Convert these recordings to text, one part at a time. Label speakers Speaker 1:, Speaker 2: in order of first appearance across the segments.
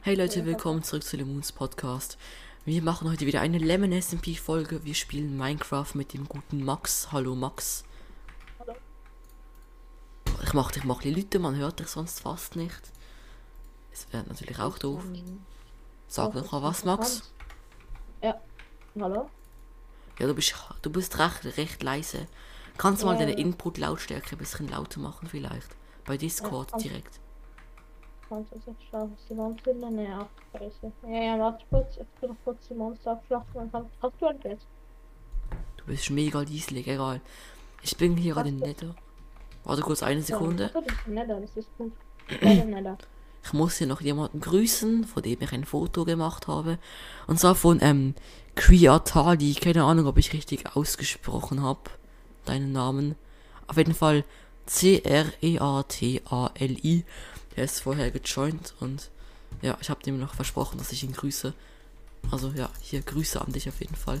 Speaker 1: Hey Leute, willkommen zurück zu Lemons Podcast. Wir machen heute wieder eine Lemon SMP Folge. Wir spielen Minecraft mit dem guten Max. Hallo Max.
Speaker 2: Hallo.
Speaker 1: Ich mach dich mal ein bisschen Leute, man hört dich sonst fast nicht. Es wäre natürlich auch doof. Sag doch mal was, Max.
Speaker 2: Ja. Hallo?
Speaker 1: Ja, du bist, du bist recht, recht leise. Kannst du mal deine
Speaker 2: ja.
Speaker 1: Input-Lautstärke ein bisschen lauter machen vielleicht? Bei Discord direkt.
Speaker 2: Kannst du jetzt schlafen? Ist die Monster Nähe? Ach, scheiße. Ja, ja, warte kurz. Ich will noch kurz die Monster abschlachten. Dann kannst, hast du Bett?
Speaker 1: Du bist mega dieselig, egal. Ich bin hier gerade in
Speaker 2: Was?
Speaker 1: Nether. Warte kurz eine Sekunde.
Speaker 2: Ja, das ist Nether, das ist gut. Nether.
Speaker 1: Ich muss hier noch jemanden grüßen, von dem ich ein Foto gemacht habe. Und zwar von ähm, Kriatali. Keine Ahnung, ob ich richtig ausgesprochen habe. Deinen Namen. Auf jeden Fall C-R-E-A-T-A-L-I. Der ist vorher gejoint und ja, ich habe dem noch versprochen, dass ich ihn grüße. Also ja, hier Grüße an dich auf jeden Fall.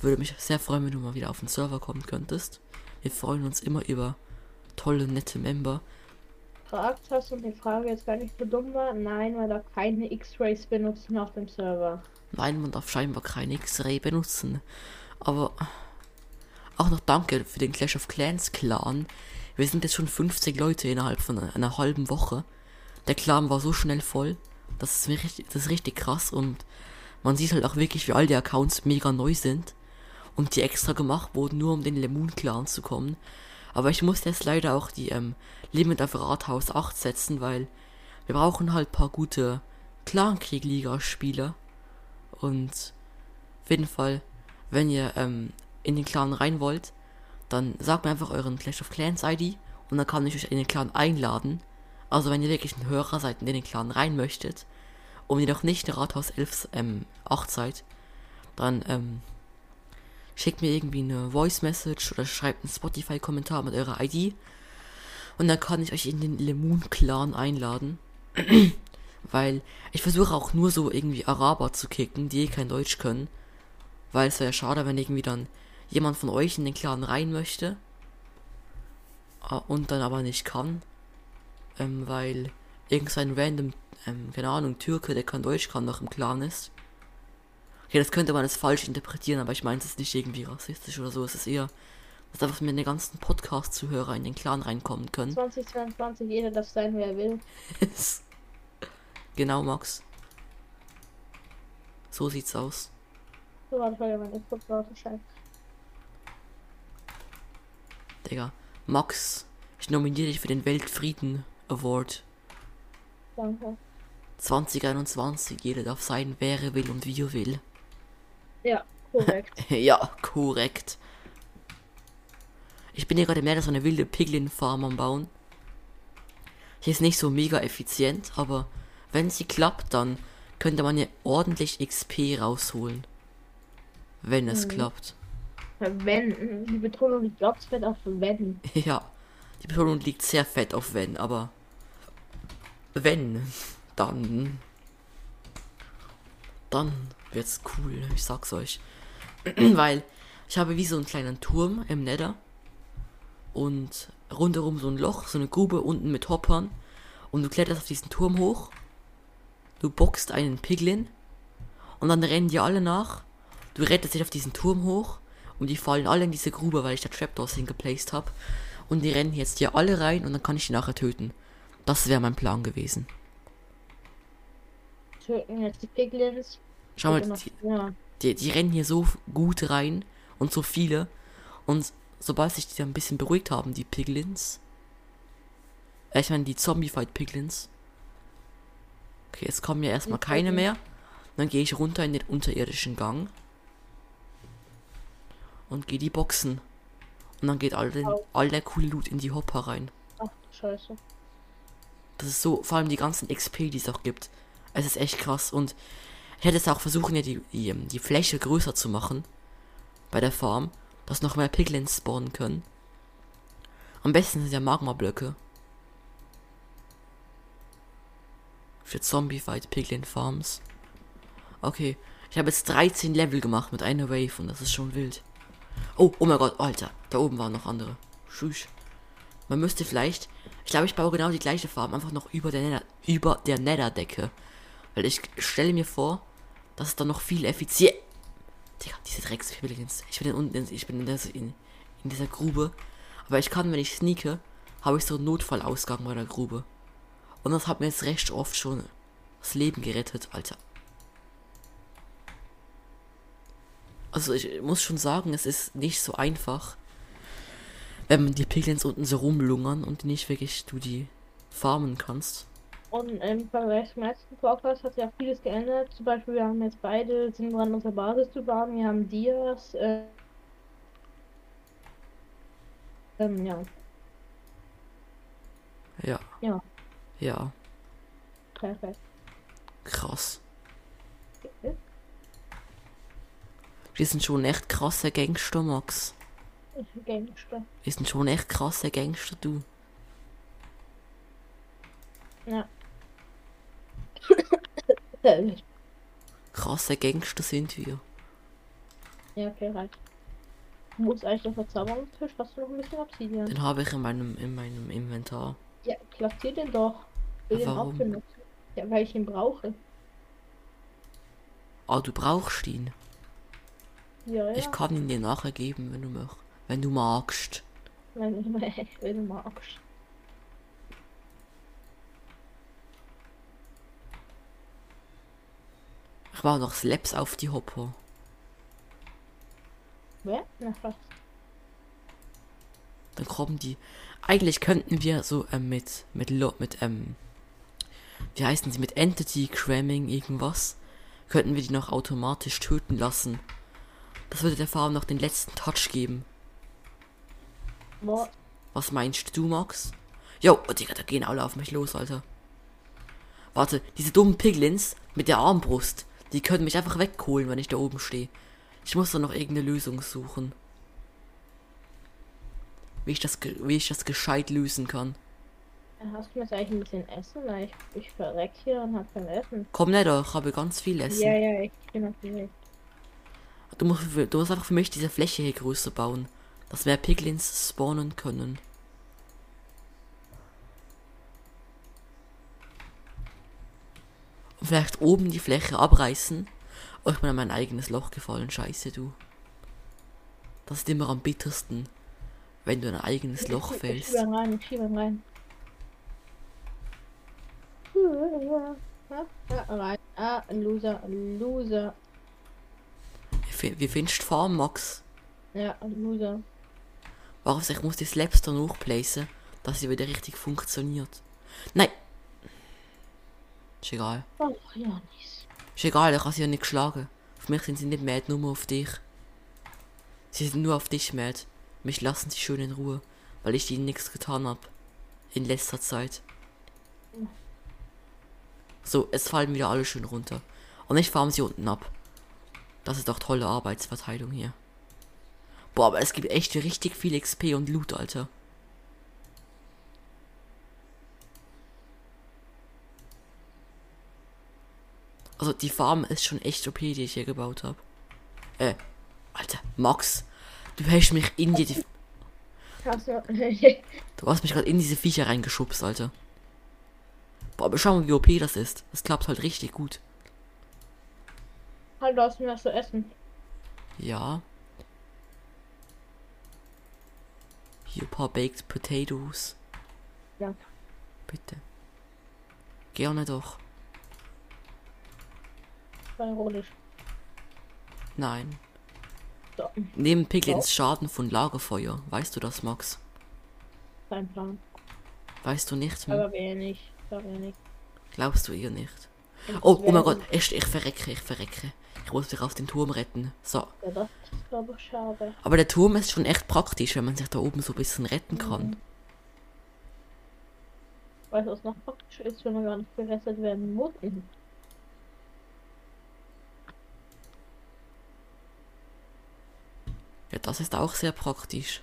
Speaker 1: Würde mich sehr freuen, wenn du mal wieder auf den Server kommen könntest. Wir freuen uns immer über tolle, nette Member.
Speaker 2: Fragt hast und die Frage jetzt gar nicht so dumm war? Nein, weil da keine X-Rays benutzen auf dem Server.
Speaker 1: Nein, man darf scheinbar kein X-Ray benutzen. Aber auch noch danke für den Clash of Clans Clan. Wir sind jetzt schon 50 Leute innerhalb von einer, einer halben Woche. Der Clan war so schnell voll. Das ist, richtig, das ist richtig krass und man sieht halt auch wirklich, wie all die Accounts mega neu sind und die extra gemacht wurden, nur um den Lemon Clan zu kommen. Aber ich musste jetzt leider auch die ähm, Limit auf Rathaus 8 setzen, weil wir brauchen halt paar gute Clankrieg-Liga-Spieler. Und auf jeden Fall, wenn ihr ähm, in den Clan rein wollt, dann sagt mir einfach euren Clash of Clans ID und dann kann ich euch in den Clan einladen. Also wenn ihr wirklich ein Hörer seid und in den Clan rein möchtet und ihr noch nicht Rathaus 11 ähm, 8 seid, dann ähm, schickt mir irgendwie eine Voice Message oder schreibt einen Spotify Kommentar mit eurer ID und dann kann ich euch in den Lemon Clan einladen. Weil ich versuche auch nur so irgendwie Araber zu kicken, die eh kein Deutsch können. Weil es wäre ja schade, wenn irgendwie dann jemand von euch in den Clan rein möchte. ah, Und dann aber nicht kann. Ähm, weil irgendein random, ähm, keine Ahnung, Türke, der kein Deutsch kann, noch im Clan ist. Okay, das könnte man jetzt falsch interpretieren, aber ich meine es ist nicht irgendwie rassistisch oder so. Es ist eher, dass einfach meine ganzen Podcast-Zuhörer in den Clan reinkommen können.
Speaker 2: 2022, jeder darf sein, wer er will.
Speaker 1: genau, Max. So sieht's aus.
Speaker 2: So war das mein Input war wahrscheinlich.
Speaker 1: Digga. Max, ich nominiere dich für den Weltfrieden Award
Speaker 2: Danke.
Speaker 1: 2021. Jeder darf sein, wer er will und wie er will.
Speaker 2: Ja, korrekt.
Speaker 1: ja, korrekt. Ich bin hier gerade mehr so eine wilde Piglin-Farm am Bauen. Hier ist nicht so mega effizient, aber wenn sie klappt, dann könnte man hier ordentlich XP rausholen. Wenn es
Speaker 2: Mhm.
Speaker 1: klappt.
Speaker 2: Wenn, die Betonung liegt ganz fett auf wenn.
Speaker 1: Ja, die Betonung liegt sehr fett auf wenn, aber wenn, dann, dann wird's cool, ich sag's euch. Weil ich habe wie so einen kleinen Turm im Nether und rundherum so ein Loch, so eine Grube unten mit Hoppern und du kletterst auf diesen Turm hoch, du boxst einen Piglin und dann rennen die alle nach, du rettest dich auf diesen Turm hoch und die fallen alle in diese Grube, weil ich da Trapdoors hingeplaced habe. Und die rennen jetzt hier alle rein und dann kann ich die nachher töten. Das wäre mein Plan gewesen.
Speaker 2: Töten jetzt die Piglins.
Speaker 1: Schau mal, die, die, die rennen hier so gut rein und so viele. Und sobald sich die dann ein bisschen beruhigt haben, die Piglins. Äh, ich meine, die Zombie-Fight-Piglins. Okay, jetzt kommen ja erstmal keine mehr. Dann gehe ich runter in den unterirdischen Gang. Und gehe die boxen. Und dann geht all, den, all der coole Loot in die Hopper rein.
Speaker 2: ach du Scheiße.
Speaker 1: Das ist so, vor allem die ganzen XP, die es auch gibt. Es ist echt krass. Und ich hätte es auch versuchen, ja, die, die, die Fläche größer zu machen. Bei der Farm. Dass noch mehr Piglins spawnen können. Am besten sind ja Magma-Blöcke. Für Zombie-Fight Piglin Farms. Okay. Ich habe jetzt 13 Level gemacht mit einer Wave und das ist schon wild. Oh, oh mein Gott, Alter. Da oben waren noch andere. Tschüss. Man müsste vielleicht Ich glaube, ich baue genau die gleiche Farm, einfach noch über der, Nether, über der Netherdecke. Weil ich stelle mir vor, dass es dann noch viel effizient. Digga, diese Dreckspiblins. Ich bin in, unten, ich bin in, das, in, in dieser Grube. Aber ich kann, wenn ich sneake, habe ich so einen Notfallausgang bei der Grube. Und das hat mir jetzt recht oft schon das Leben gerettet, Alter. Also ich muss schon sagen, es ist nicht so einfach, wenn die Piglins unten so rumlungern und nicht wirklich du die farmen kannst.
Speaker 2: Und im Vergleich zum letzten Podcast hat sich ja vieles geändert. Zum Beispiel, wir haben jetzt beide, sind dran, unsere Basis zu bauen. Wir haben Dias. Äh, ähm, ja,
Speaker 1: Ja.
Speaker 2: Ja.
Speaker 1: Ja,
Speaker 2: perfekt.
Speaker 1: krass. Die sind schon echt krasse Gangster, Max.
Speaker 2: Gangster.
Speaker 1: Die sind schon echt krasse Gangster, du.
Speaker 2: Ja.
Speaker 1: Krasse Gangster sind wir.
Speaker 2: ja, okay, reicht. Wo ist eigentlich der Verzauberungstisch? Hast du noch ein bisschen Obsidian?
Speaker 1: Den habe ich in meinem, in meinem Inventar.
Speaker 2: Ja, platzier den doch. Ich will den auch
Speaker 1: Warum?
Speaker 2: benutzen. Ja, weil ich ihn brauche.
Speaker 1: Ah, du brauchst ihn.
Speaker 2: Ja, ja.
Speaker 1: Ich kann ihn dir nachher geben, wenn du möchtest. Wenn du magst.
Speaker 2: Wenn, wenn du magst.
Speaker 1: Ich mache noch Slaps auf die Hopper.
Speaker 2: Wer? Na, was?
Speaker 1: Dann kommen die. Eigentlich könnten wir so ähm, mit mit Lo mit ähm wie heißen sie mit Entity Cramming irgendwas könnten wir die noch automatisch töten lassen. Das würde der Farm noch den letzten Touch geben.
Speaker 2: Wo?
Speaker 1: Was meinst du, Max? Jo, oh, Digga, da gehen alle auf mich los, Alter. Warte, diese dummen Piglins mit der Armbrust, die können mich einfach wegholen, wenn ich da oben stehe. Ich muss da noch irgendeine Lösung suchen. Wie ich das, wie ich das gescheit lösen kann.
Speaker 2: Hast du jetzt eigentlich ein bisschen Essen? Weil ich, ich verreck hier und hab kein Essen.
Speaker 1: Komm nicht, ich habe ganz viel Essen.
Speaker 2: Ja, ja, ich bin natürlich.
Speaker 1: Du, musst, du musst einfach für mich diese Fläche hier größer bauen, dass mehr Piglins spawnen können. Und vielleicht oben die Fläche abreißen. Oh, ich bin an mein eigenes Loch gefallen. Scheiße, du. Das ist immer am bittersten, wenn du in ein eigenes Loch
Speaker 2: Ich
Speaker 1: fällst.
Speaker 2: schiebe ihn rein, ich schiebe rein. Ja, rein. Ah, Loser, Loser.
Speaker 1: Wie fin- Wie findest du Farm, Max?
Speaker 2: Ja, Loser.
Speaker 1: Warum ich muss die Slaps dann hochplacen, dass sie wieder richtig funktioniert. Nein. Ist egal.
Speaker 2: Oh, ja.
Speaker 1: Ist egal, ich habe sie ja nicht geschlagen. Auf mich sind sie nicht mad, nur auf dich. Sie sind nur auf dich mad. Mich lassen sie schön in Ruhe, weil ich ihnen nichts getan habe. In letzter Zeit. So, es fallen wieder alle schön runter. Und ich farm sie unten ab. Das ist doch tolle Arbeitsverteilung hier. Boah, aber es gibt echt richtig viel XP und Loot, Alter. Also die Farm ist schon echt OP, die ich hier gebaut habe. Äh, Alter, Max, du hast mich in die,
Speaker 2: du
Speaker 1: hast mich gerade in diese Viecher reingeschubst, Alter. Boah, aber schau mal, wie OP das ist. Das klappt halt richtig gut.
Speaker 2: Halt, du hast mir was zu essen.
Speaker 1: Ja. Hier ein paar Baked Potatoes.
Speaker 2: Ja.
Speaker 1: Bitte. Gerne doch.
Speaker 2: War ironisch.
Speaker 1: Nein.
Speaker 2: So,
Speaker 1: Nehmen Piglins Schaden von Lagerfeuer. Weißt du das, Max?
Speaker 2: kein Plan.
Speaker 1: Weißt du nicht? Hm?
Speaker 2: Aber wenig. Aber.
Speaker 1: Glaubst du ihr nicht?
Speaker 2: Und
Speaker 1: Oh, oh mein Gott, ich, ich verrecke, ich verrecke. Mich auf den Turm retten. So.
Speaker 2: Ja, das ist, glaube ich, schade.
Speaker 1: Aber der Turm ist schon echt praktisch, wenn man sich da oben so ein bisschen retten kann.
Speaker 2: Mhm. Weißt du, was noch praktisch ist, wenn man gar nicht gerettet werden muss? Mhm.
Speaker 1: Ja, das ist auch sehr praktisch.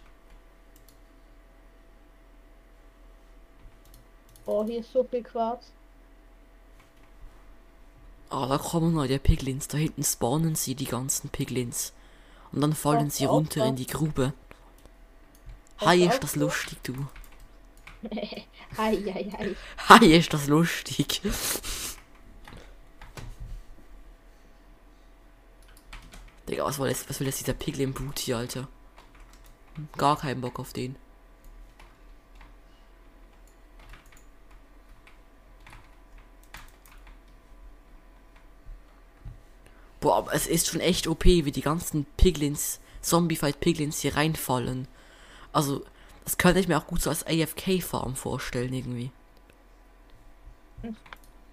Speaker 2: Oh, hier ist so viel Quarz.
Speaker 1: Da kommen noch die Piglins. Da hinten spawnen sie, die ganzen Piglins. Und dann fallen sie runter in die Grube. Hi, ist das lustig, du.
Speaker 2: Ei, ei, ei.
Speaker 1: Hi, ist das lustig. Digga, was will jetzt, was will jetzt dieser Piglin Booty, Alter? Gar keinen Bock auf den. Boah, aber es ist schon echt OP, wie die ganzen Piglins, Zombie-Fight Piglins hier reinfallen. Also, das könnte ich mir auch gut so als AFK-Farm vorstellen, irgendwie.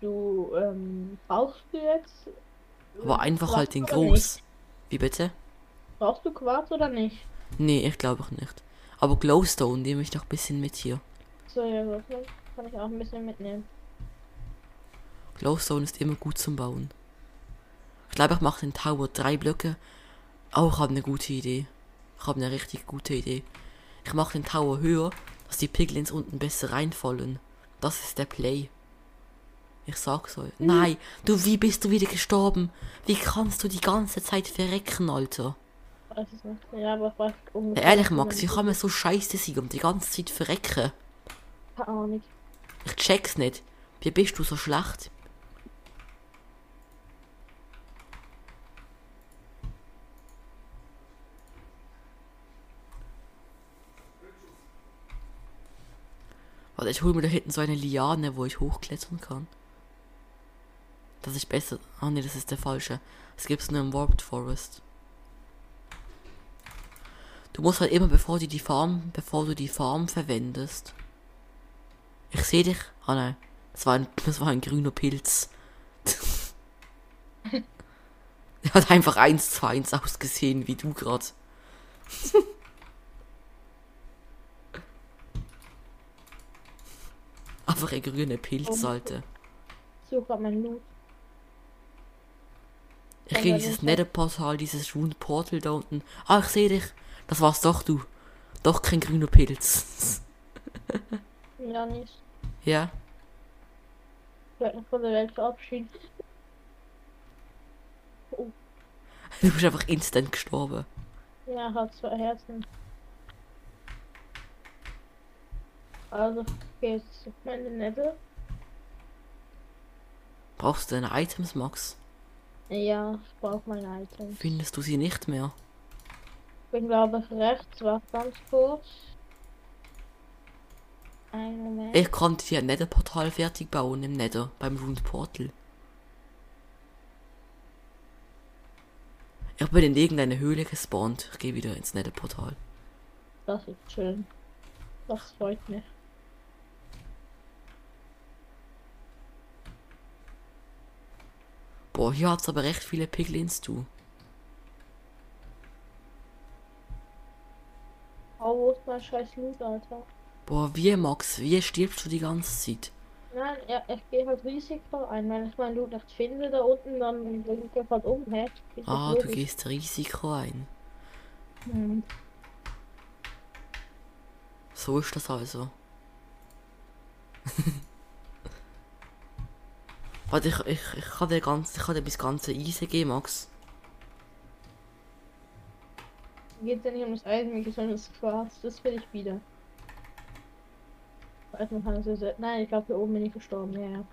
Speaker 2: Du, ähm, brauchst du jetzt.
Speaker 1: Aber einfach
Speaker 2: Quarz
Speaker 1: halt den groß. Wie bitte?
Speaker 2: Brauchst du Quarz oder nicht?
Speaker 1: Nee, ich glaube auch nicht. Aber Glowstone nehme ich doch ein bisschen mit hier.
Speaker 2: So, ja, dann kann ich auch ein bisschen mitnehmen.
Speaker 1: Glowstone ist immer gut zum Bauen. Ich glaube, ich mache den Tower drei Blöcke. Auch habe eine gute Idee. Ich habe eine richtig gute Idee. Ich mache den Tower höher, dass die Piglins unten besser reinfallen. Das ist der Play. Ich sag's euch. Nein, du, wie bist du wieder gestorben? Wie kannst du die ganze Zeit verrecken, Alter?
Speaker 2: Nicht. Ja, aber ich weiß
Speaker 1: Ja, ehrlich, Max, wie kann man so scheiße sein und die ganze Zeit verrecken?
Speaker 2: Keine Ahnung.
Speaker 1: Ich check's nicht. Wie bist du so schlecht? Warte, ich hol mir da hinten so eine Liane, wo ich hochklettern kann. Dass ich besser. Ah ne, das ist der falsche. Es gibt's nur im Warped Forest. Du musst halt immer, bevor du die Farm, bevor du die Farm verwendest. Ich sehe dich. Ah nein. Das war ein, das war ein grüner Pilz. Er hat einfach eins zu eins ausgesehen, wie du gerade. einfach ein grüner Pilz,
Speaker 2: Oh. Suche grad meinen Loot.
Speaker 1: Ich
Speaker 2: war
Speaker 1: dieses Netherportal, dieses Rune Portal da unten. Ah, ich sehe dich. Das war's doch, du. Doch kein grüner Pilz.
Speaker 2: Ja, nicht.
Speaker 1: ja.
Speaker 2: Ich werde mich von der Welt verabschieden.
Speaker 1: Du bist einfach instant gestorben.
Speaker 2: Ja, hat zwei Herzen. Also, jetzt meine Nette.
Speaker 1: Brauchst du deine Items, Max?
Speaker 2: Ja, ich brauche meine Items.
Speaker 1: Findest du sie nicht mehr?
Speaker 2: Ich bin, glaube ich, rechts. Warte ganz kurz.
Speaker 1: Ich konnte dir ein Netherportal fertig bauen im Nether, beim Rune Portal. Ich bin in irgendeine Höhle gespawnt. Ich gehe wieder ins Netherportal.
Speaker 2: Das ist schön. Das freut mich.
Speaker 1: Boah, hier hat's aber recht viele Piglins, du.
Speaker 2: Oh, wo ist mein scheiß Loot, Alter?
Speaker 1: Boah, wie, Max? Wie stirbst du die ganze Zeit?
Speaker 2: Nein, ja, ich gehe halt Risiko ein. Wenn ich mein Loot nicht finde da unten, dann bringe ich halt um. Hä? Das
Speaker 1: Ah, du gehst Risiko ein.
Speaker 2: Hm.
Speaker 1: So ist das also. Warte, ich, ich, ich kann dir ganz, ich kann dir bis ganze Eisen geben, Max.
Speaker 2: Geht ja nicht um das Eisen, mir geht es um das Quarz. Das will ich wieder. Nein, ich glaube hier oben bin ich gestorben. Ja, ja.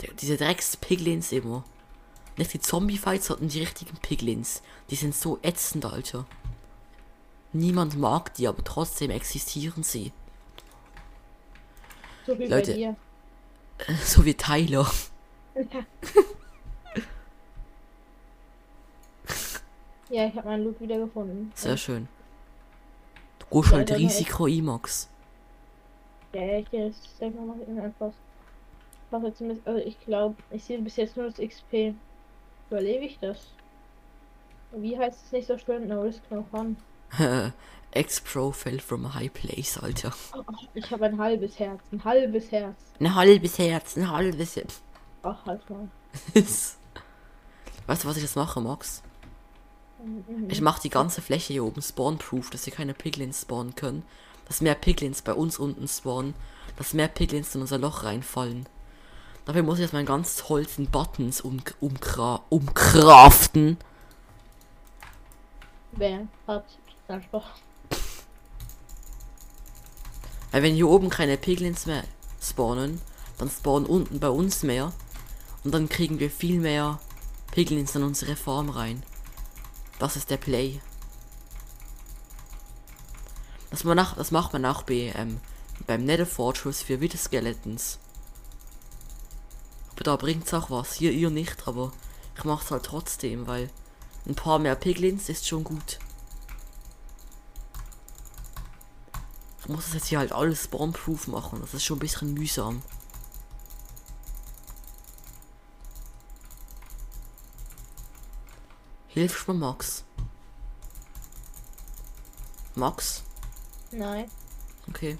Speaker 1: Die- Diese Drecks-Piglins immer. Nicht die Zombie-Fights, sondern die richtigen Piglins. Die sind so ätzend, Alter. Niemand mag die, aber trotzdem existieren sie.
Speaker 2: So wie
Speaker 1: Leute. So wie Tyler.
Speaker 2: Ja, ich habe meinen Loot wieder gefunden.
Speaker 1: Sehr schön. Du gehst
Speaker 2: Ja,
Speaker 1: halt Risiko ein, Max.
Speaker 2: Ja, ich denke mal in etwas. Was jetzt mit, also ich glaube, ich sehe bis jetzt nur das XP. Überlebe ich das? Wie heißt es nicht so schön? No risk, no fun.
Speaker 1: Ex-Pro fell from a high place, Alter.
Speaker 2: Oh, ich habe ein halbes Herz, ein halbes Herz.
Speaker 1: Ein halbes Herz, ein halbes Herz.
Speaker 2: Ach, halt mal.
Speaker 1: weißt du, was ich jetzt mache, Max?
Speaker 2: Mhm.
Speaker 1: Ich mache die ganze Fläche hier oben spawnproof, dass hier keine Piglins spawnen können. Dass mehr Piglins bei uns unten spawnen. Dass mehr Piglins in unser Loch reinfallen. Dafür muss ich jetzt mein ganzes Holz in Buttons um, umkra umkraften.
Speaker 2: Wer hat Spaß?
Speaker 1: Weil wenn hier oben keine Piglins mehr spawnen, dann spawnen unten bei uns mehr. Und dann kriegen wir viel mehr Piglins in unsere Farm rein. Das ist der Play. Das, man nach, das macht man auch bei, ähm, beim Nether Fortress für Wither Skeletons. Aber da bringt's auch was. Hier ihr nicht, aber ich mach's halt trotzdem, weil ein paar mehr Piglins ist schon gut. Muss das jetzt hier halt alles spawnproof machen. Das ist schon ein bisschen mühsam. Hilfst mir, Max? Max?
Speaker 2: Nein.
Speaker 1: Okay.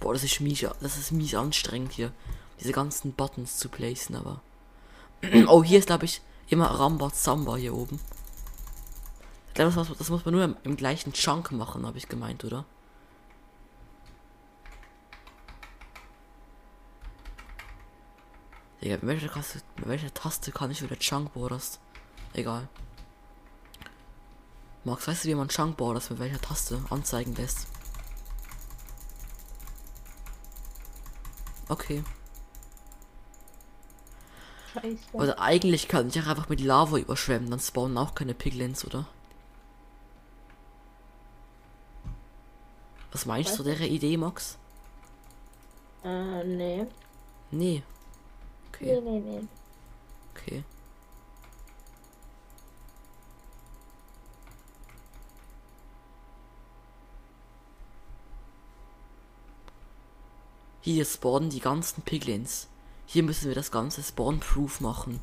Speaker 1: Boah, das ist mies, das ist mies anstrengend hier, diese ganzen Buttons zu placen, aber. oh, hier ist, glaube ich, immer Ramba Zamba hier oben. Ich glaube, das, muss- das muss man nur im, im gleichen Chunk machen, habe ich gemeint, oder? Digga, mit welcher, Taste, mit welcher Taste kann ich wieder Chunk Borders? Egal. Max, weißt du, wie man Chunk Borders mit welcher Taste anzeigen lässt? Okay.
Speaker 2: Scheiße.
Speaker 1: Also eigentlich kann ich auch einfach mit Lava überschwemmen, dann spawnen auch keine Piglins, oder? Was meinst du
Speaker 2: Weiß
Speaker 1: der Idee, Max?
Speaker 2: Äh, nee.
Speaker 1: Nee. Okay,
Speaker 2: Nee, nee, nee.
Speaker 1: okay. Hier spawnen die ganzen Piglins. Hier müssen wir das ganze Spawn-Proof machen.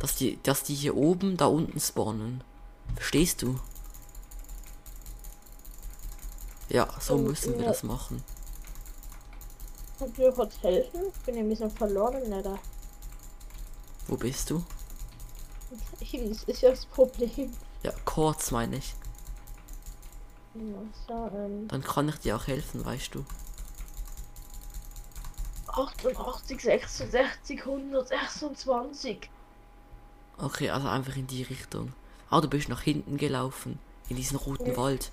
Speaker 1: Dass die, dass die hier oben, da unten spawnen. Verstehst du? Ja, so
Speaker 2: Ähm,
Speaker 1: müssen wir
Speaker 2: ja.
Speaker 1: das machen.
Speaker 2: Kannst du mir kurz helfen? Ich bin ein bisschen verloren Nether.
Speaker 1: Wo bist du?
Speaker 2: Das ist ja das Problem.
Speaker 1: Ja, kurz meine ich.
Speaker 2: So, ähm,
Speaker 1: Dann kann ich dir auch helfen, weißt du.
Speaker 2: 88, 66, 126.
Speaker 1: Okay, also einfach in die Richtung. Ah, du bist nach hinten gelaufen. In diesen roten
Speaker 2: Ja.
Speaker 1: Wald.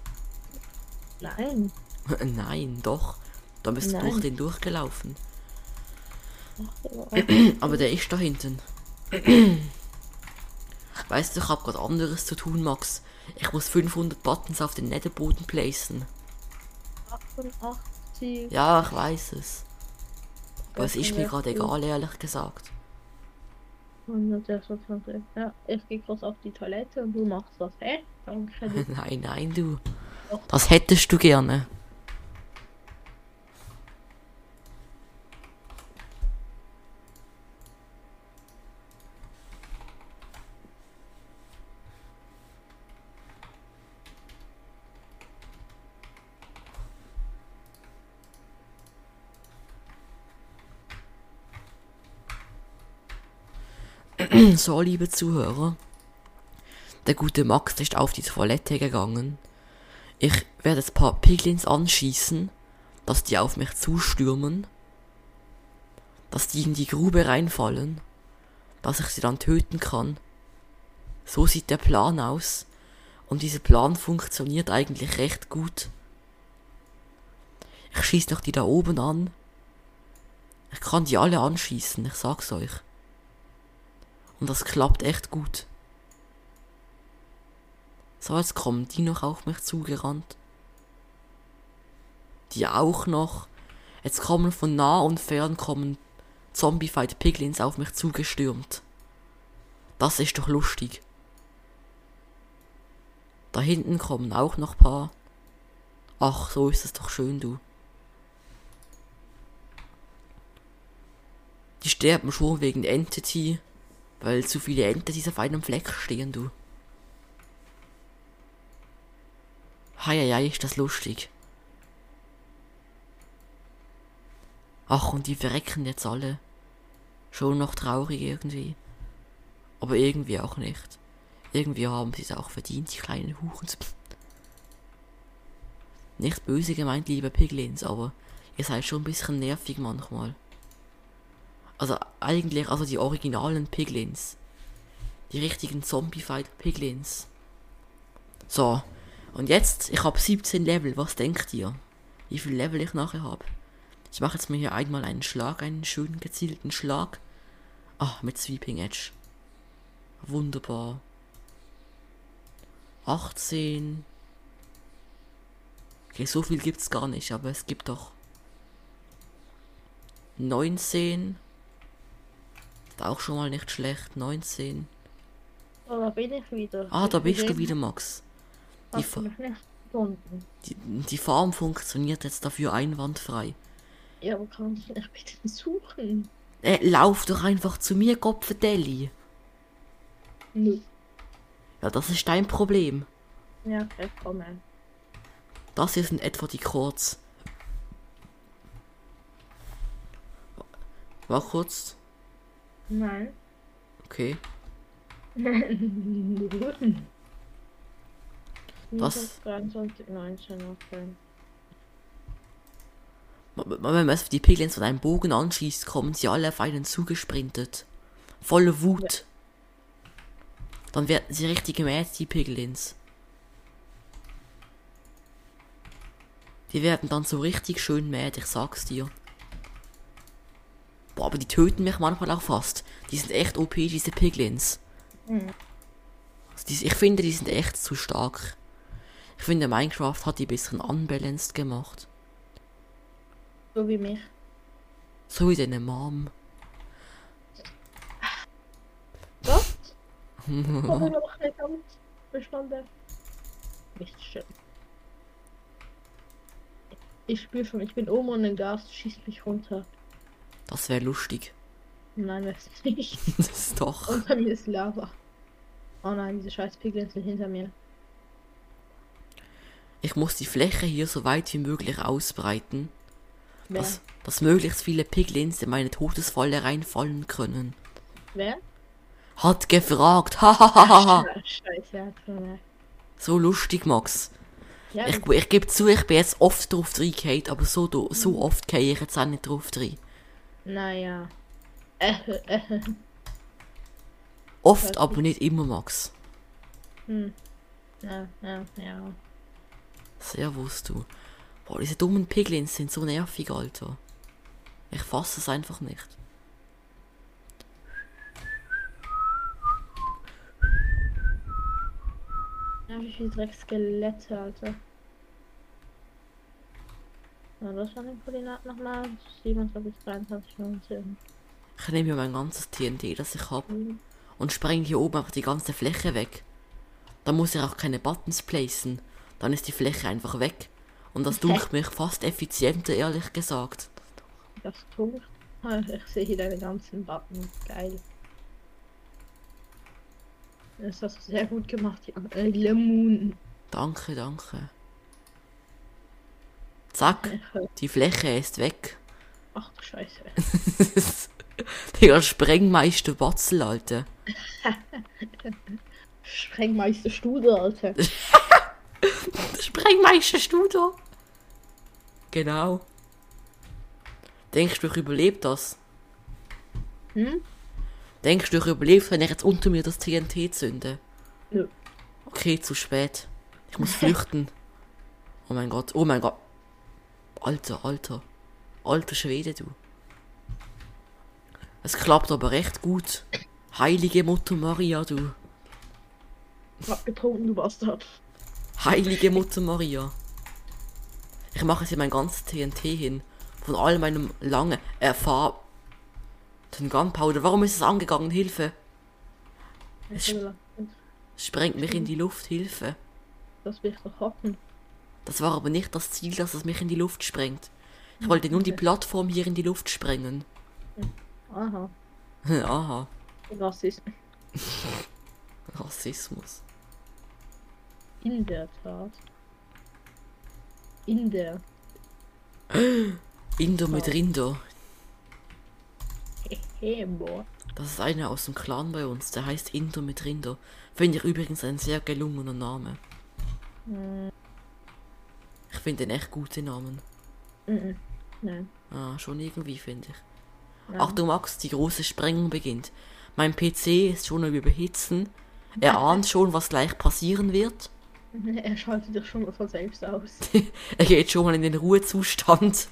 Speaker 2: Nein.
Speaker 1: Nein, doch. Da bist du
Speaker 2: Nein.
Speaker 1: durch den durchgelaufen. Aber der ist da hinten. weißt du, ich hab grad anderes zu tun, Max. Ich muss 500 Buttons auf den Netherboden placen.
Speaker 2: 88.
Speaker 1: Ja, ich weiß es. Aber es ist mir gerade egal, ehrlich gesagt.
Speaker 2: 126. Ja, ich gehe kurz auf die Toilette und du machst das, hä? Danke
Speaker 1: nein, nein, du. Das hättest du gerne. So, liebe Zuhörer. Der gute Max ist auf die Toilette gegangen. Ich werde ein paar Piglins anschießen, dass die auf mich zustürmen. Dass die in die Grube reinfallen. Dass ich sie dann töten kann. So sieht der Plan aus. Und dieser Plan funktioniert eigentlich recht gut. Ich schieß noch die da oben an. Ich kann die alle anschießen, ich sag's euch. Und das klappt echt gut. So, jetzt kommen die noch auf mich zugerannt. Die auch noch. Jetzt kommen von nah und fern kommen Zombified Piglins auf mich zugestürmt. Das ist doch lustig. Da hinten kommen auch noch paar. Ach, so ist es doch schön, du. Die sterben schon wegen Entity, weil zu viele Entities auf einem Fleck stehen, du. Heieiei, ist das lustig. Ach, und die verrecken jetzt alle. Schon noch traurig irgendwie. Aber irgendwie auch nicht. Irgendwie haben sie es auch verdient, die kleinen Hurens. Nicht böse gemeint, liebe Piglins, aber ihr seid schon ein bisschen nervig manchmal. Also eigentlich, also die originalen Piglins. Die richtigen Zombified Piglins. So. Und jetzt, ich habe 17 Level. Was denkt ihr? Wie viel Level ich nachher habe? Ich mache jetzt mir hier einmal einen Schlag, einen schönen gezielten Schlag. Ah, mit Sweeping Edge. Wunderbar. 18. Okay, so viel gibt's gar nicht, aber es gibt doch 19. Ist auch schon mal nicht schlecht. 19.
Speaker 2: Oh, da bin ich wieder.
Speaker 1: Ah, da
Speaker 2: Ich
Speaker 1: bist du wieder, Max. Die, Fa die, die Farm funktioniert jetzt dafür einwandfrei.
Speaker 2: Ja, aber kannst du mich bitte suchen?
Speaker 1: Äh, lauf doch einfach zu mir, Kopfendelli.
Speaker 2: Nö.
Speaker 1: Ja, das ist dein Problem.
Speaker 2: Ja, okay, komm her.
Speaker 1: Das hier sind etwa die Chords. War kurz.
Speaker 2: Nein.
Speaker 1: Okay. Das-
Speaker 2: 23, 19, okay.
Speaker 1: Wenn man auf die Piglins von einem Bogen anschießt, kommen sie alle auf einen zugesprintet. Volle Wut. Dann werden sie richtig gemäht, die Piglins. Die werden dann so richtig schön mäht, ich sag's dir. Boah, aber die töten mich manchmal auch fast. Die sind echt OP, diese Piglins.
Speaker 2: Mhm.
Speaker 1: Also die, ich finde, die sind echt zu stark. Ich finde, Minecraft hat die ein bisschen unbalanced gemacht.
Speaker 2: So wie mich.
Speaker 1: So wie deine Mom.
Speaker 2: Was? Habe ich noch nicht ganz verstanden. Nicht schön. Ich spüre schon, ich bin oben und ein Gas schießt mich runter.
Speaker 1: Das wäre lustig.
Speaker 2: Nein, das ist nicht.
Speaker 1: Das ist doch.
Speaker 2: Unter mir ist Lava. Oh nein, diese scheiß Piglins sind hinter mir.
Speaker 1: Ich muss die Fläche hier so weit wie möglich ausbreiten,
Speaker 2: Wer?
Speaker 1: dass, dass möglichst viele Piglins in meine Todesfalle reinfallen können.
Speaker 2: Wer?
Speaker 1: Hat gefragt. Hahaha. So lustig, Max.
Speaker 2: Ja,
Speaker 1: Ich, ich gebe zu, ich bin jetzt oft drauf reingehauen, aber so, so oft gehe ich jetzt auch nicht drauf rein.
Speaker 2: naja.
Speaker 1: Oft, aber nicht immer, Max.
Speaker 2: hm. Ja, ja, ja.
Speaker 1: Servus, du. Boah, diese dummen Piglins sind so nervig, Alter. Ich fasse es einfach nicht.
Speaker 2: Ja, wie viele Dreckskelette, Alter. Ja, das waren die Koordinaten nochmal. 27, 23, 19.
Speaker 1: Ich nehme mir mein ganzes TNT, das ich habe,
Speaker 2: Hm.
Speaker 1: und spreng hier oben einfach die ganze Fläche weg. Dann muss ich auch keine Buttons placen. Dann ist die Fläche einfach weg. Und das dunkelt mich fast effizienter, ehrlich gesagt.
Speaker 2: Das tut. Ah, Ich sehe hier deine ganzen Button. Geil. Das hast du sehr gut gemacht, ja. Äh, Lemon.
Speaker 1: Danke, danke. Zack, die Fläche ist weg.
Speaker 2: Ach du Scheiße.
Speaker 1: Digga, Sprengmeister Batzel, Alter.
Speaker 2: Sprengmeister Studer, Alter.
Speaker 1: Sprengmeister Studer. Genau. Denkst du, ich überlebe das?
Speaker 2: Hm?
Speaker 1: Denkst du, ich überlebe, wenn ich jetzt unter mir das TNT zünde?
Speaker 2: Nö.
Speaker 1: Okay, zu spät. Ich muss flüchten. Oh mein Gott, oh mein Gott. Alter, alter. Alter Schwede, du. Es klappt aber recht gut. Heilige Mutter Maria, du.
Speaker 2: Hab getrunken, du Bastard.
Speaker 1: Heilige Mutter Maria. Ich mache jetzt hier mein ganzes TNT hin. Von all meinem langen Erfahr... Den Gunpowder. Warum ist es angegangen? Hilfe. Es sprengt mich in die Luft. Hilfe.
Speaker 2: Das will ich doch hoffen.
Speaker 1: Das war aber nicht das Ziel, dass es mich in die Luft sprengt. Ich wollte nur die Plattform hier in die Luft sprengen.
Speaker 2: Aha.
Speaker 1: Aha.
Speaker 2: Ist
Speaker 1: Rassismus.
Speaker 2: In der Tat? In der.
Speaker 1: Indo mit. Rindo.
Speaker 2: Hehe, boah.
Speaker 1: Das ist einer aus dem Clan bei uns. Der heißt Indo mit Rindo. Finde ich übrigens ein sehr gelungener Name.
Speaker 2: Hm,
Speaker 1: Ich finde den echt gute Namen.
Speaker 2: Nein.
Speaker 1: Ah, schon irgendwie, finde ich.
Speaker 2: Ja.
Speaker 1: Achtung, Max, die große Sprengung beginnt. Mein PC ist schon am Überhitzen. Er ahnt schon, was gleich passieren wird.
Speaker 2: Er schaltet dich schon mal von selbst aus.
Speaker 1: er geht schon mal in den Ruhezustand.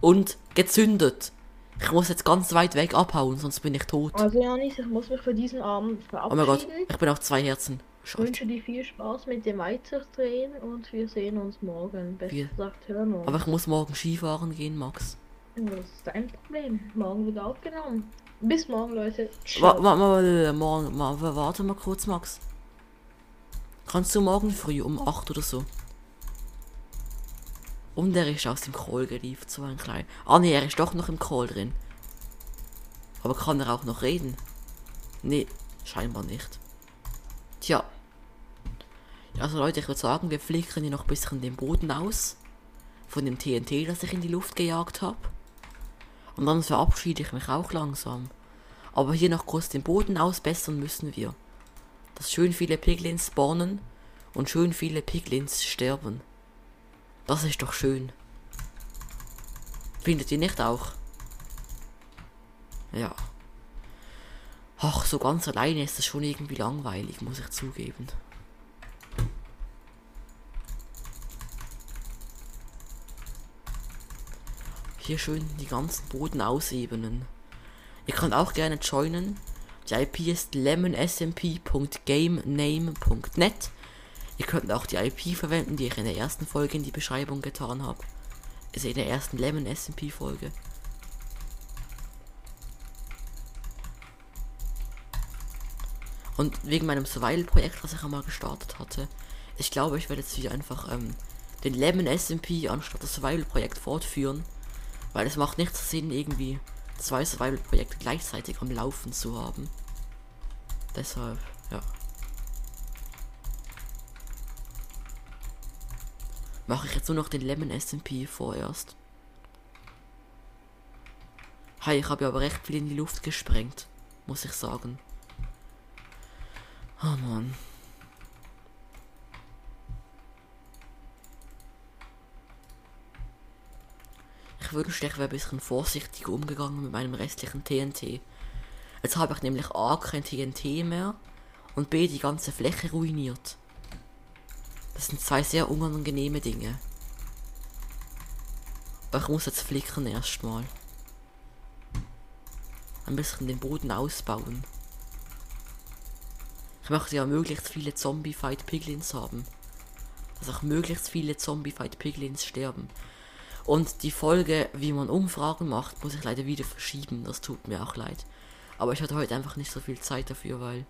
Speaker 1: und gezündet. Ich muss jetzt ganz weit weg abhauen, sonst bin ich tot.
Speaker 2: Also Janis, ich muss mich für diesen Abend
Speaker 1: Oh mein Gott,
Speaker 2: verabschieden.
Speaker 1: ich bin auf zwei Herzen.
Speaker 2: Ich
Speaker 1: Scheiße.
Speaker 2: wünsche dir viel Spaß mit dem Weiterdrehen und wir sehen uns morgen. Besser
Speaker 1: Wir-
Speaker 2: gesagt, hören wir uns.
Speaker 1: Aber ich muss morgen Skifahren gehen, Max.
Speaker 2: Das ist dein Problem. Morgen wird aufgenommen. Bis morgen, Leute. Ciao.
Speaker 1: wa wa morgen, ma wa- warte mal kurz, Max. Kannst du morgen früh um 8 oder so? Und er ist aus dem Call geliefert, so ein klein. Ah nee, er ist doch noch im Call drin. Aber kann er auch noch reden? Nee, scheinbar nicht. Tja. Ja, Also Leute, ich würde sagen, wir flickern hier noch ein bisschen den Boden aus. Von dem TNT, das ich in die Luft gejagt habe. Und dann verabschiede ich mich auch langsam. Aber hier noch kurz den Boden ausbessern müssen wir. Dass schön viele Piglins spawnen und schön viele Piglins sterben. Das ist doch schön. Findet ihr nicht auch? Ja. Ach, so ganz alleine ist das schon irgendwie langweilig, muss ich zugeben. Hier schön die ganzen Boden ausebnen. Ihr könnt auch gerne joinen. Die IP ist lemonsmp.gamename.net. Ihr könnt auch die IP verwenden, die ich in der ersten Folge in die Beschreibung getan habe. Ist in der ersten Lemon SMP Folge. Und wegen meinem Survival-Projekt, was ich einmal gestartet hatte, ich glaube, ich werde jetzt hier einfach ähm, den Lemon SMP anstatt das Survival-Projekt fortführen. Weil es macht nichts Sinn, irgendwie zwei Survival-Projekte gleichzeitig am Laufen zu haben. Deshalb, ja. Mache ich jetzt nur noch den Lemon SMP vorerst. Hi, ich habe ja aber recht viel in die Luft gesprengt, muss ich sagen. Oh Mann. Wünschte, ich wäre ein bisschen vorsichtiger umgegangen mit meinem restlichen TNT. Jetzt habe ich nämlich A kein TNT mehr und B die ganze Fläche ruiniert. Das sind zwei sehr unangenehme Dinge. Aber ich muss jetzt flicken erstmal. Ein bisschen den Boden ausbauen. Ich möchte ja möglichst viele Zombie-Fight Piglins haben. Dass auch möglichst viele Zombie-Fight Piglins sterben. Und die Folge, wie man Umfragen macht, muss ich leider wieder verschieben. Das tut mir auch leid. Aber ich hatte heute einfach nicht so viel Zeit dafür, weil.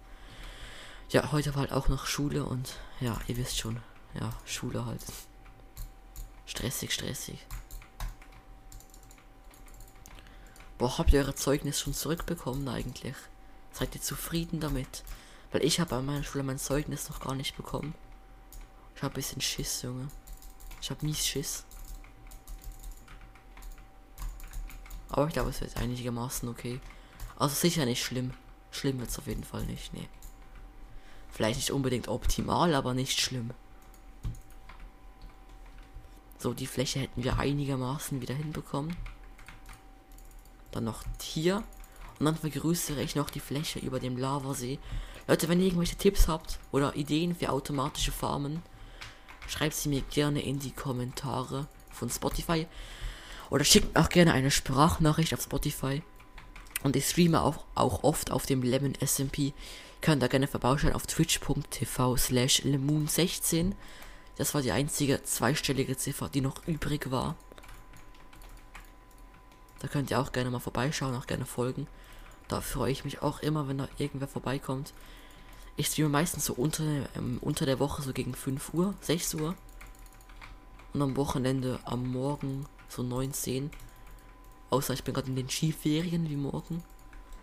Speaker 1: Ja, heute war halt auch noch Schule und ja, ihr wisst schon. Ja, Schule halt. Stressig, stressig. Boah, habt ihr eure Zeugnis schon zurückbekommen eigentlich? Seid ihr zufrieden damit? Weil ich habe an meiner Schule mein Zeugnis noch gar nicht bekommen. Ich habe ein bisschen Schiss, Junge. Ich habe mies Schiss. Aber ich glaube, es wird einigermaßen okay. Also sicher nicht schlimm. Schlimm wird es auf jeden Fall nicht, nee. Vielleicht nicht unbedingt optimal, aber nicht schlimm. So, die Fläche hätten wir einigermaßen wieder hinbekommen. Dann noch hier. Und dann vergrößere ich noch die Fläche über dem Lavasee. Leute, wenn ihr irgendwelche Tipps habt oder Ideen für automatische Farmen, schreibt sie mir gerne in die Kommentare von Spotify. Oder schickt auch gerne eine Sprachnachricht auf Spotify. Und ich streame auch, auch oft auf dem Lemon SMP. Könnt da gerne vorbeischauen auf twitch.tv slash lemon16. Das war die einzige zweistellige Ziffer, die noch übrig war. Da könnt ihr auch gerne mal vorbeischauen, auch gerne folgen. Da freue ich mich auch immer, wenn da irgendwer vorbeikommt. Ich streame meistens so unter, ähm, unter der Woche so gegen 5 Uhr, 6 Uhr. Und am Wochenende am Morgen so 9, 10. Außer ich bin gerade in den Skiferien wie morgen.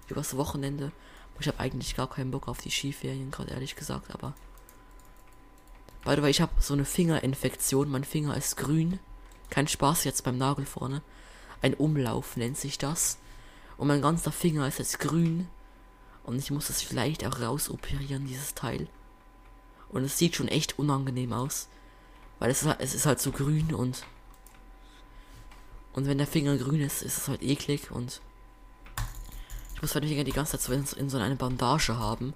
Speaker 1: Übers Wochenende. Ich habe eigentlich gar keinen Bock auf die Skiferien, gerade ehrlich gesagt, aber. By the way, ich habe so eine Fingerinfektion. Mein Finger ist grün. Kein Spaß jetzt beim Nagel vorne. Ein Umlauf nennt sich das. Und mein ganzer Finger ist jetzt grün. Und ich muss es vielleicht auch rausoperieren, dieses Teil. Und es sieht schon echt unangenehm aus. Weil es, halt- es ist halt so grün und. Und wenn der Finger grün ist, ist es halt eklig und. Ich muss meine Finger die ganze Zeit so in, so eine Bandage haben.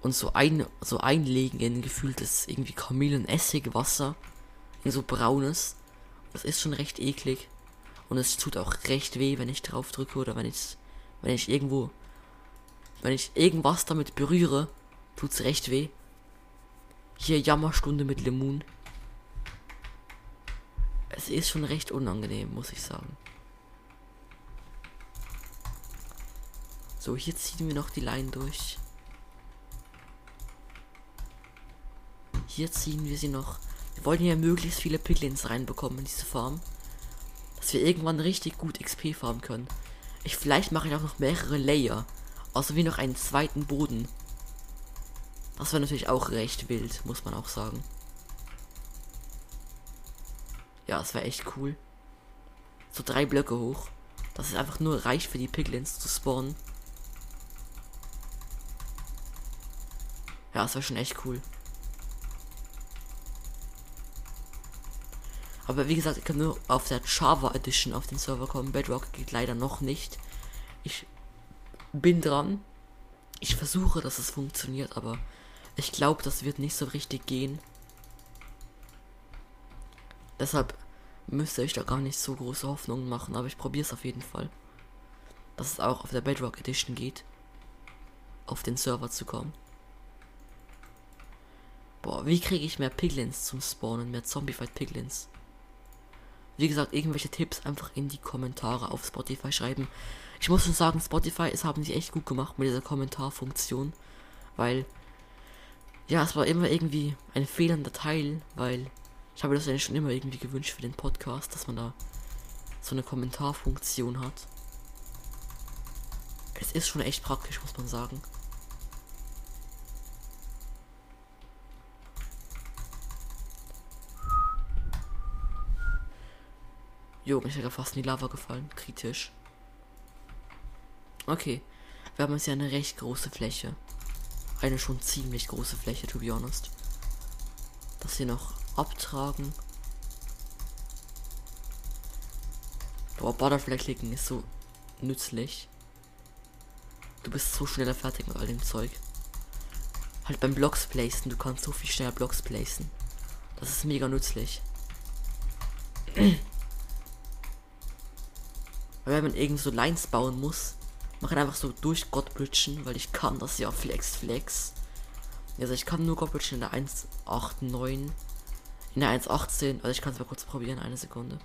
Speaker 1: und so ein so einlegen in gefühltes irgendwie Kamillenessig-Wasser in so braunes. Das ist schon recht eklig und es tut auch recht weh, wenn ich drauf drücke oder wenn ich wenn ich irgendwo wenn ich irgendwas damit berühre, tut's recht weh. Hier Jammerstunde mit Lemon. Es ist schon recht unangenehm, muss ich sagen. So, hier ziehen wir noch die Leinen durch. Hier ziehen wir sie noch. Wir wollen hier möglichst viele Piglins reinbekommen in diese Farm. Dass wir irgendwann richtig gut XP farmen können. Ich vielleicht mache ich auch noch mehrere Layer. Außer wie noch einen zweiten Boden. Das war natürlich auch recht wild, muss man auch sagen. Ja, es war echt cool. So drei Blöcke hoch. Das ist einfach nur reich für die Piglins zu spawnen. Ja, es war schon echt cool. Aber wie gesagt, ich kann nur auf der Java Edition auf den Server kommen. Bedrock geht leider noch nicht. Ich bin dran. Ich versuche, dass es funktioniert, aber ich glaube, das wird nicht so richtig gehen. Deshalb müsste ich da gar nicht so große Hoffnungen machen, aber ich probiere es auf jeden Fall. Dass es auch auf der Bedrock Edition geht. Auf den Server zu kommen. Boah, wie kriege ich mehr Piglins zum Spawnen? Mehr Zombified Piglins? Wie gesagt, irgendwelche Tipps einfach in die Kommentare auf Spotify schreiben. Ich muss schon sagen, Spotify, es haben sie echt gut gemacht mit dieser Kommentarfunktion. Weil, ja, es war immer irgendwie ein fehlender Teil, weil ich habe das ja schon immer irgendwie gewünscht für den Podcast, dass man da so eine Kommentarfunktion hat. Es ist schon echt praktisch, muss man sagen. Jo, ich wäre fast in die Lava gefallen. Kritisch. Okay. Wir haben jetzt ja eine recht große Fläche. Eine schon ziemlich große Fläche, to be honest. Das hier noch abtragen. Boah, Butterfly-Klicken ist so nützlich. Du bist so schneller fertig mit all dem Zeug. Halt beim Blocks placen, du kannst so viel schneller Blocks placen. Das ist mega nützlich. Weil wenn man irgend so Lines bauen muss, man kann einfach so durch Gott bridgen, weil ich kann das ja flex flex. Also ich kann nur Gott bridgen in der 1, 8, 9, Ne, 1,18. Also ich kann es mal kurz probieren. Eine Sekunde.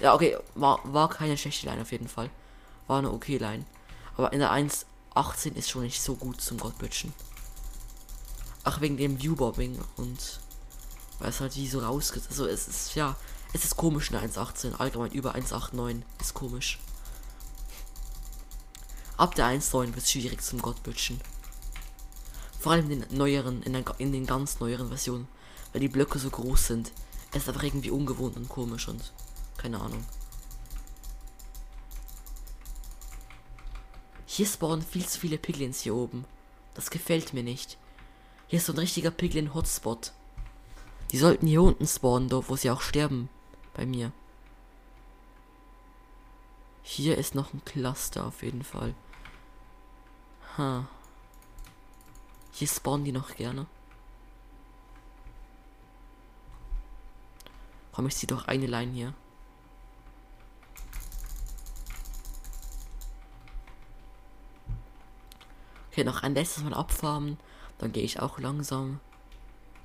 Speaker 1: Ja, okay. War, war keine schlechte Line auf jeden Fall. War eine okay Line. Aber in der 1,18 ist schon nicht so gut zum Gottbitchen. Ach, wegen dem Viewbobbing und weil es halt wie so rausgeht. Also es ist ja, es ist komisch eine 1,18. Allgemein über 1,89 ist komisch. Ab der 1.9 wird es schwierig zum Gottbütschen. Vor allem in den neueren, in, den, in den ganz neueren Versionen. Weil die Blöcke so groß sind. Es ist einfach irgendwie ungewohnt und komisch und keine Ahnung. Hier spawnen viel zu viele Piglins hier oben. Das gefällt mir nicht. Hier ist so ein richtiger Piglin-Hotspot. Die sollten hier unten spawnen, dort, wo sie auch sterben. Bei mir. Hier ist noch ein Cluster auf jeden Fall. Ha. Hier spawnen die noch gerne. Komm, ich ziehe doch eine Line hier. Okay, noch ein letztes Mal abfarmen. Dann gehe ich auch langsam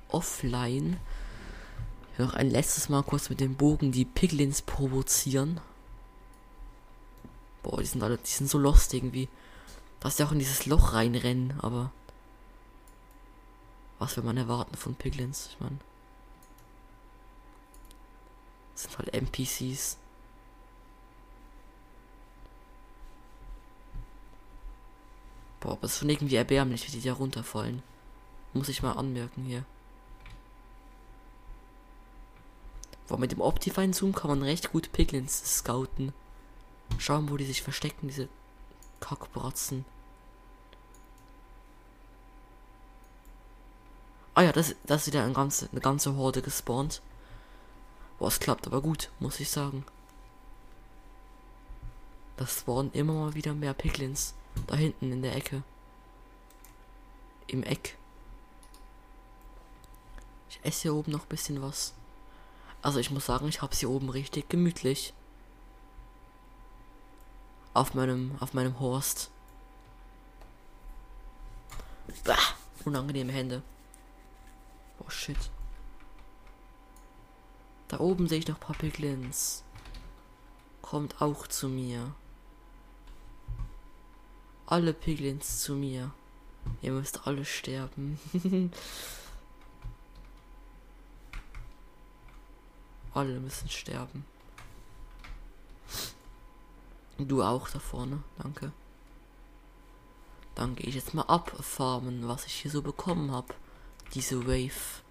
Speaker 1: offline. Noch ein letztes Mal kurz mit dem Bogen die Piglins provozieren. Boah, die sind alle, die sind so lost irgendwie. Dass sie auch in dieses Loch reinrennen, aber. Was will man erwarten von Piglins? Ich meine. sind halt NPCs. Boah, aber es ist schon irgendwie erbärmlich, wie die da runterfallen. Muss ich mal anmerken hier. Boah, mit dem Optifine Zoom kann man recht gut Piglins scouten. Schauen, wo die sich verstecken, diese Kackbratzen. Ah ja, das, das ist wieder eine ganze, eine ganze Horde gespawnt. Boah, es klappt aber gut, muss ich sagen. Das spawnen immer mal wieder mehr Piglins. Da hinten in der Ecke. Im Eck. Ich esse hier oben noch ein bisschen was. Also ich muss sagen, ich habe hier oben richtig gemütlich. Auf meinem, auf meinem Horst. Bah, unangenehme Hände. Oh shit. Da oben sehe ich noch ein paar Piglins. Kommt auch zu mir. Alle Piglins zu mir. Ihr müsst alle sterben. alle müssen sterben. Du auch da vorne, danke. Dann gehe ich jetzt mal abfarmen, was ich hier so bekommen habe. Diese Wave.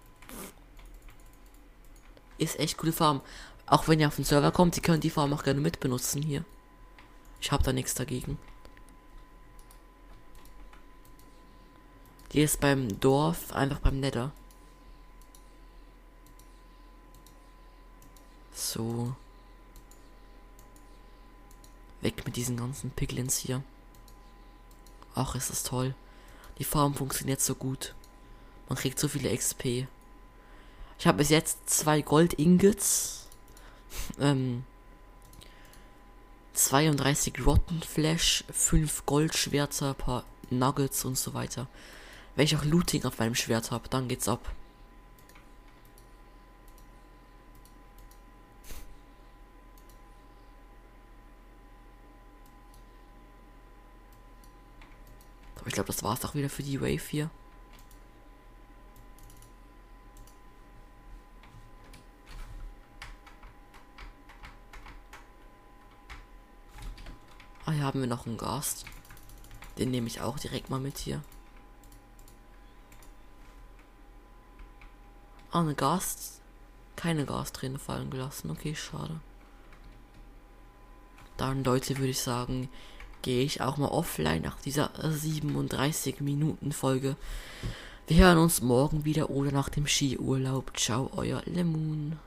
Speaker 1: Ist echt coole Farm. Auch wenn ihr auf den Server kommt, ihr könnt die Farm auch gerne mitbenutzen hier. Ich habe da nichts dagegen. Die ist beim Dorf, einfach beim Nether. So. Weg mit diesen ganzen Piglins hier. Ach, ist das toll. Die Farm funktioniert so gut. Man kriegt so viele XP. Ich habe bis jetzt zwei Gold Ingots. Ähm, 32 Rotten Flash, 5 Goldschwerter, paar Nuggets und so weiter. Wenn ich auch Looting auf meinem Schwert habe, dann geht's ab. Ich glaube, das war's auch wieder für die Wave hier. Ah, hier haben wir noch einen Gast. Den nehme ich auch direkt mal mit hier. Ah, eine Gas. Keine Gasträne fallen gelassen. Okay, schade. Dann, Leute, würde ich sagen, gehe ich auch mal offline nach dieser 37 Minuten Folge. Wir hören uns morgen wieder oder nach dem Skiurlaub. Ciao, euer Lemon.